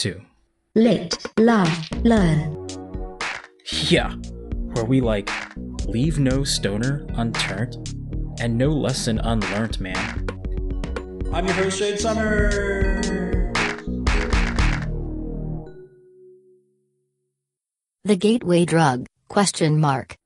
to Lit, Laugh, Learn. Yeah, where we like leave no stoner unturned and no lesson unlearned, man. I'm your host, Shade Summer. The gateway drug? Question mark.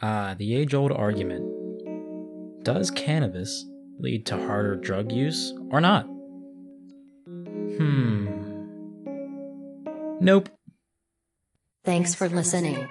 Ah, the age old argument. Does cannabis lead to harder drug use or not? Hmm. Nope. Thanks for listening.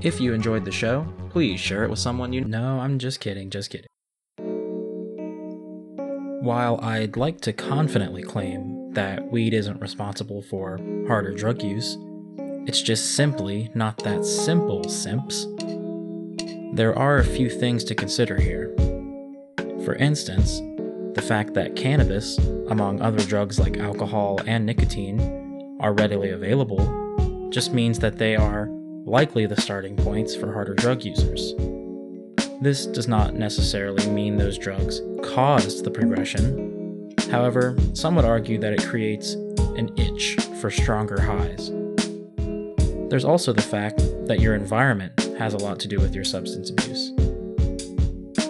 If you enjoyed the show, please share it with someone you know. I'm just kidding, just kidding. While I'd like to confidently claim that weed isn't responsible for harder drug use, it's just simply not that simple, simps. There are a few things to consider here. For instance, the fact that cannabis, among other drugs like alcohol and nicotine, are readily available just means that they are likely the starting points for harder drug users. This does not necessarily mean those drugs caused the progression. However, some would argue that it creates an itch for stronger highs. There's also the fact that your environment has a lot to do with your substance abuse.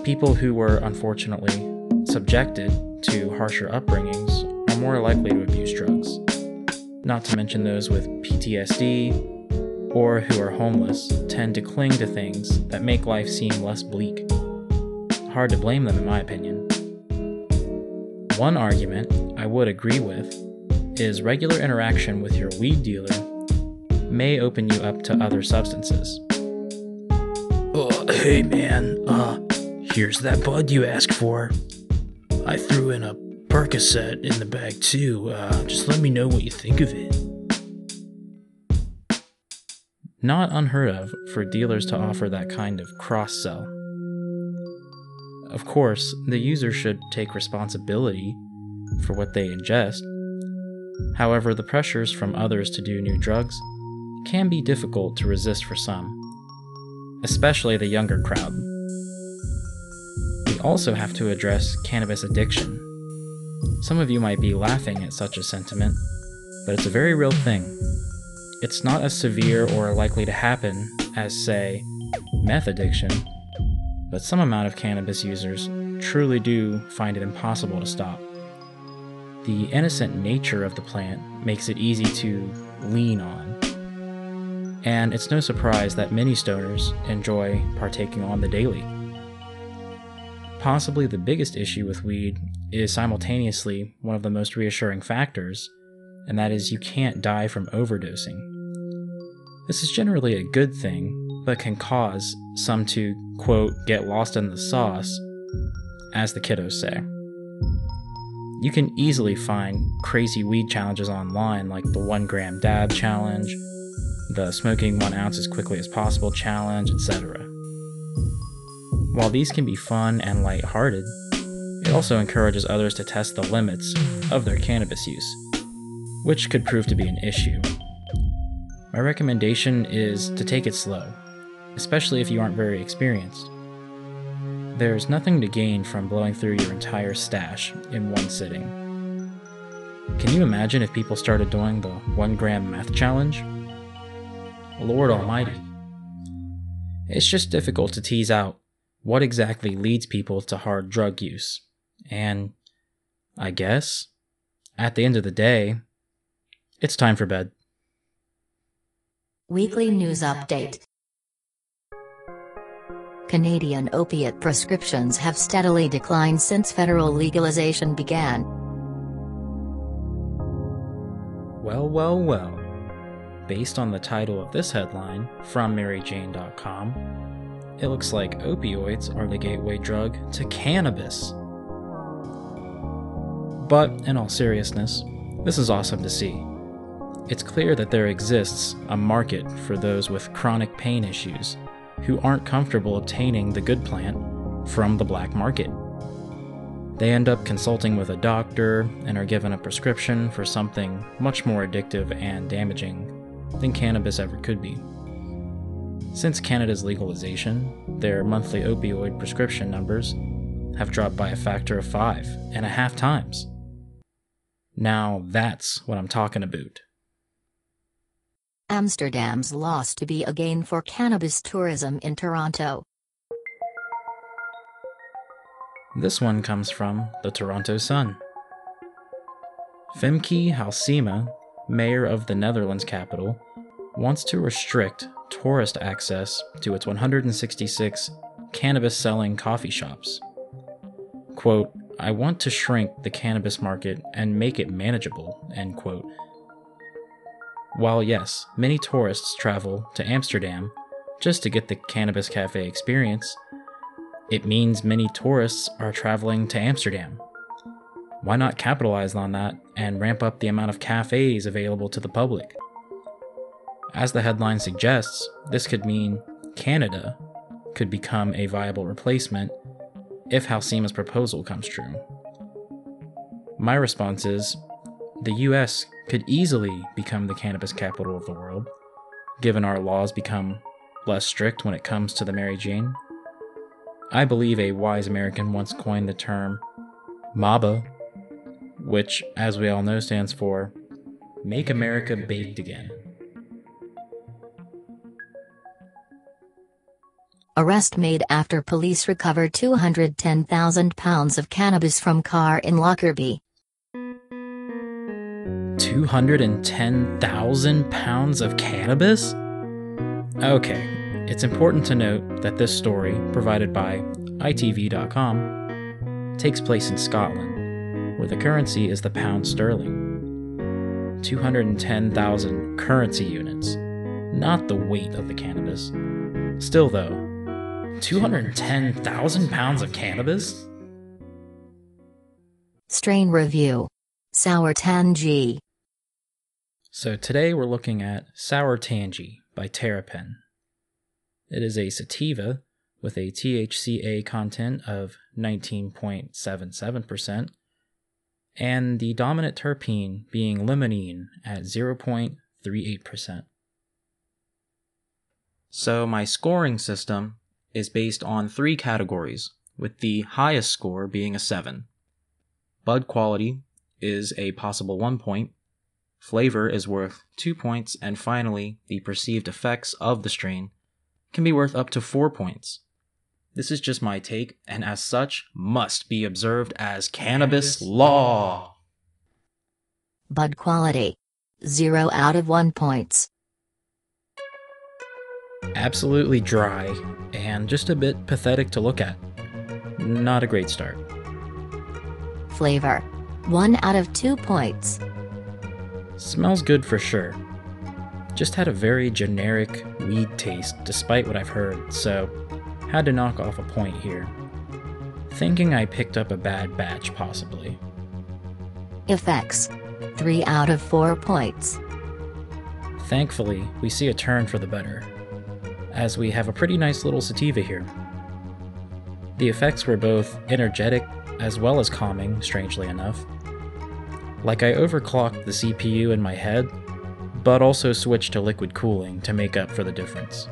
People who were unfortunately subjected to harsher upbringings are more likely to abuse drugs, not to mention those with PTSD or who are homeless tend to cling to things that make life seem less bleak. Hard to blame them, in my opinion. One argument I would agree with is regular interaction with your weed dealer may open you up to other substances. Uh, hey man, uh, here's that bud you asked for. I threw in a Percocet in the bag too. Uh, just let me know what you think of it. Not unheard of for dealers to offer that kind of cross sell. Of course, the user should take responsibility for what they ingest. However, the pressures from others to do new drugs can be difficult to resist for some, especially the younger crowd. We also have to address cannabis addiction. Some of you might be laughing at such a sentiment, but it's a very real thing. It's not as severe or likely to happen as, say, meth addiction, but some amount of cannabis users truly do find it impossible to stop. The innocent nature of the plant makes it easy to lean on, and it's no surprise that many stoners enjoy partaking on the daily. Possibly the biggest issue with weed is simultaneously one of the most reassuring factors, and that is you can't die from overdosing. This is generally a good thing, but can cause some to, quote, get lost in the sauce, as the kiddos say. You can easily find crazy weed challenges online, like the 1 gram dab challenge, the smoking 1 ounce as quickly as possible challenge, etc. While these can be fun and light-hearted, it also encourages others to test the limits of their cannabis use, which could prove to be an issue. My recommendation is to take it slow, especially if you aren't very experienced. There's nothing to gain from blowing through your entire stash in one sitting. Can you imagine if people started doing the 1 gram meth challenge? Lord Almighty. It's just difficult to tease out what exactly leads people to hard drug use. And I guess, at the end of the day, it's time for bed. Weekly News Update Canadian opiate prescriptions have steadily declined since federal legalization began. Well, well, well. Based on the title of this headline from MaryJane.com, it looks like opioids are the gateway drug to cannabis. But, in all seriousness, this is awesome to see. It's clear that there exists a market for those with chronic pain issues who aren't comfortable obtaining the good plant from the black market. They end up consulting with a doctor and are given a prescription for something much more addictive and damaging than cannabis ever could be. Since Canada's legalization, their monthly opioid prescription numbers have dropped by a factor of five and a half times. Now that's what I'm talking about. Amsterdam's loss to be a gain for cannabis tourism in Toronto. This one comes from the Toronto Sun. Femke Halsema, mayor of the Netherlands capital, wants to restrict tourist access to its 166 cannabis selling coffee shops. Quote, I want to shrink the cannabis market and make it manageable, end quote. While yes, many tourists travel to Amsterdam just to get the cannabis cafe experience, it means many tourists are traveling to Amsterdam. Why not capitalize on that and ramp up the amount of cafes available to the public? As the headline suggests, this could mean Canada could become a viable replacement if Halsema's proposal comes true. My response is the US could easily become the cannabis capital of the world, given our laws become less strict when it comes to the Mary Jane. I believe a wise American once coined the term MABA, which, as we all know, stands for Make America Baked Again. Arrest made after police recover 210,000 pounds of cannabis from car in Lockerbie. 210,000 pounds of cannabis? Okay, it's important to note that this story, provided by ITV.com, takes place in Scotland, where the currency is the pound sterling. 210,000 currency units, not the weight of the cannabis. Still, though, 210,000 pounds of cannabis? Strain Review Sour Tangie. So today we're looking at Sour Tangie by Terrapin. It is a sativa with a THCA content of 19.77% and the dominant terpene being limonene at 0.38%. So my scoring system is based on three categories, with the highest score being a 7. Bud quality is a possible 1 point, flavor is worth 2 points, and finally, the perceived effects of the strain can be worth up to 4 points. This is just my take, and as such, must be observed as cannabis law. Bud quality 0 out of 1 points. Absolutely dry, and just a bit pathetic to look at. Not a great start. Flavor 1 out of 2 points. Smells good for sure. Just had a very generic weed taste despite what I've heard, so had to knock off a point here. Thinking I picked up a bad batch, possibly. Effects 3 out of 4 points. Thankfully, we see a turn for the better as we have a pretty nice little sativa here. The effects were both energetic as well as calming, strangely enough. Like I overclocked the CPU in my head, but also switched to liquid cooling to make up for the difference.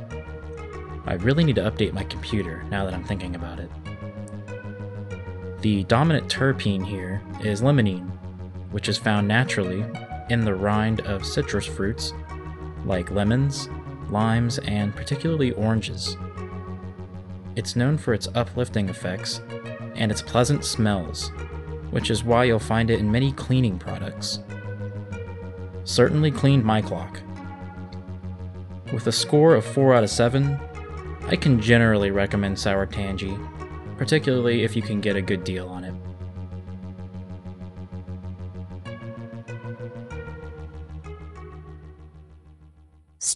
I really need to update my computer now that I'm thinking about it. The dominant terpene here is limonene, which is found naturally in the rind of citrus fruits like lemons, limes, and particularly oranges. It's known for its uplifting effects and its pleasant smells, which is why you'll find it in many cleaning products. Certainly cleaned my clock. With a score of 4 out of 7, I can generally recommend Sour Tangie, particularly if you can get a good deal on it.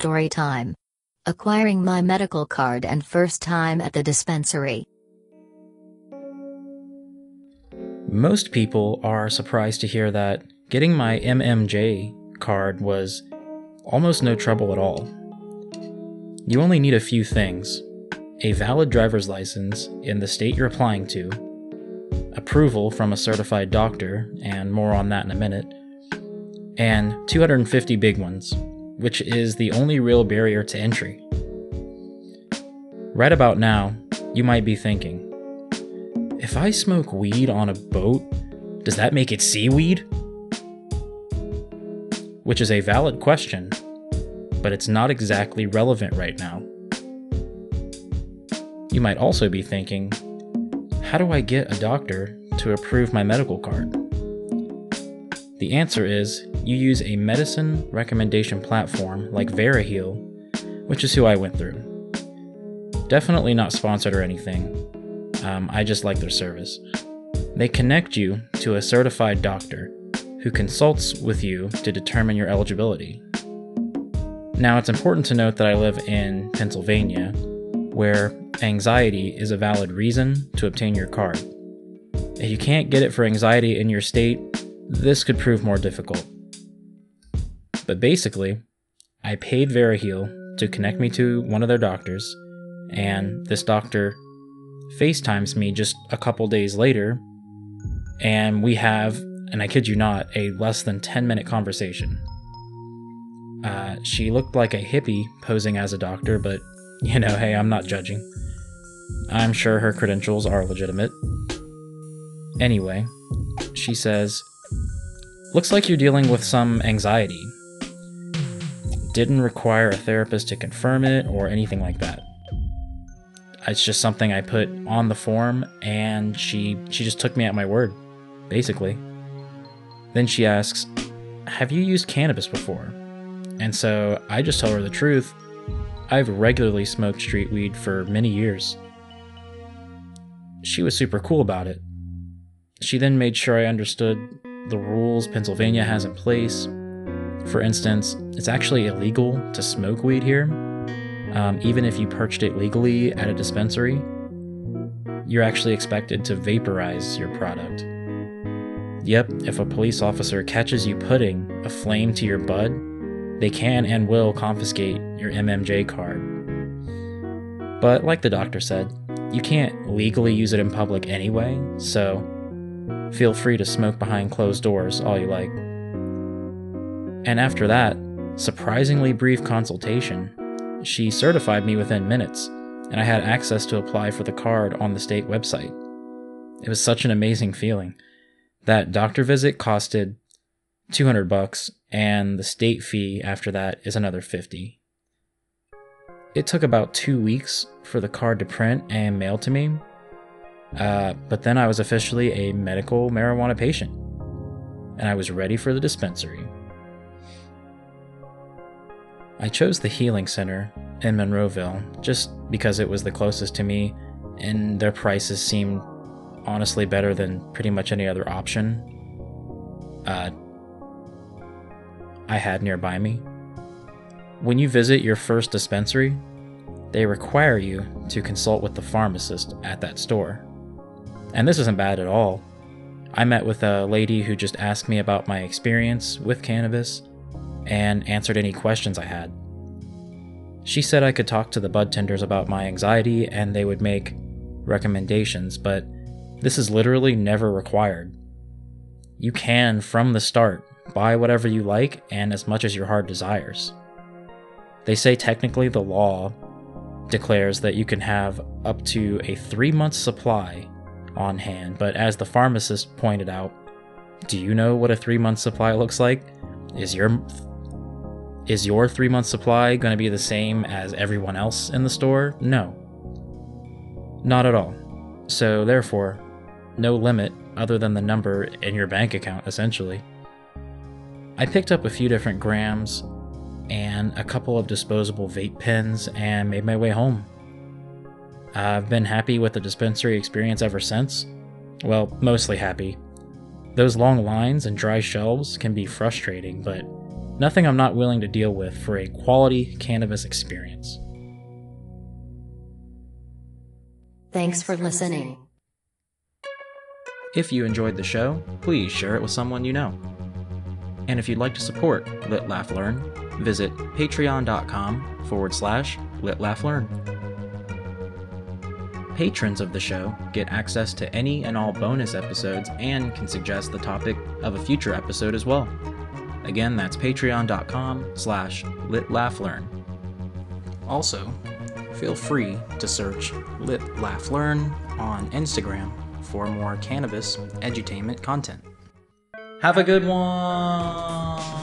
Story time. Acquiring my medical card and first time at the dispensary. Most people are surprised to hear that getting my MMJ card was almost no trouble at all. You only need a few things a valid driver's license in the state you're applying to, approval from a certified doctor, and more on that in a minute, and 250 big ones, which is the only real barrier to entry. Right about now, you might be thinking, if I smoke weed on a boat, does that make it seaweed? Which is a valid question, but it's not exactly relevant right now. You might also be thinking, how do I get a doctor to approve my medical card? The answer is you use a medicine recommendation platform like VeriHeal, which is who I went through. Definitely not sponsored or anything. Um, I just like their service. They connect you to a certified doctor who consults with you to determine your eligibility. Now, it's important to note that I live in Pennsylvania, where anxiety is a valid reason to obtain your card. If you can't get it for anxiety in your state, this could prove more difficult. But basically, I paid VeriHeal to connect me to one of their doctors, and this doctor FaceTimes me just a couple days later, and we have, and I kid you not, a less than 10 minute conversation. Uh, she looked like a hippie posing as a doctor, but you know, hey, I'm not judging. I'm sure her credentials are legitimate. Anyway, she says, Looks like you're dealing with some anxiety. Didn't require a therapist to confirm it or anything like that. It's just something I put on the form and she she just took me at my word, basically. Then she asks, "Have you used cannabis before?" And so I just tell her the truth. I've regularly smoked street weed for many years. She was super cool about it. She then made sure I understood the rules Pennsylvania has in place. For instance, it's actually illegal to smoke weed here, um, even if you purchased it legally at a dispensary. You're actually expected to vaporize your product. Yep, if a police officer catches you putting a flame to your bud, they can and will confiscate your MMJ card. But like the doctor said, you can't legally use it in public anyway, so feel free to smoke behind closed doors all you like. And after that, surprisingly brief consultation, she certified me within minutes, and I had access to apply for the card on the state website. It was such an amazing feeling. That doctor visit costed 200 bucks and the state fee after that is another 50. It took about 2 weeks for the card to print and mail to me. Uh, but then I was officially a medical marijuana patient and I was ready for the dispensary. I chose the Healing Center in Monroeville just because it was the closest to me and their prices seemed honestly better than pretty much any other option uh, I had nearby me. When you visit your first dispensary, they require you to consult with the pharmacist at that store. And this isn't bad at all. I met with a lady who just asked me about my experience with cannabis and answered any questions I had. She said I could talk to the bud tenders about my anxiety and they would make recommendations, but this is literally never required. You can, from the start, buy whatever you like and as much as your heart desires. They say technically the law declares that you can have up to a three month supply on hand, but as the pharmacist pointed out, do you know what a three month supply looks like? Is your is your three month supply going to be the same as everyone else in the store? No. Not at all. So, therefore, no limit other than the number in your bank account, essentially. I picked up a few different grams and a couple of disposable vape pens and made my way home. I've been happy with the dispensary experience ever since. Well, mostly happy. Those long lines and dry shelves can be frustrating, but nothing I'm not willing to deal with for a quality cannabis experience. Thanks for listening. If you enjoyed the show, please share it with someone you know. And if you'd like to support Lit Laugh Learn, visit patreon.com forward slash Lit Laugh Learn. Patrons of the show get access to any and all bonus episodes and can suggest the topic of a future episode as well. Again, that's patreon.com slash litlaughlearn. Also, feel free to search Lit Laugh Learn on Instagram for more cannabis edutainment content. Have a good one!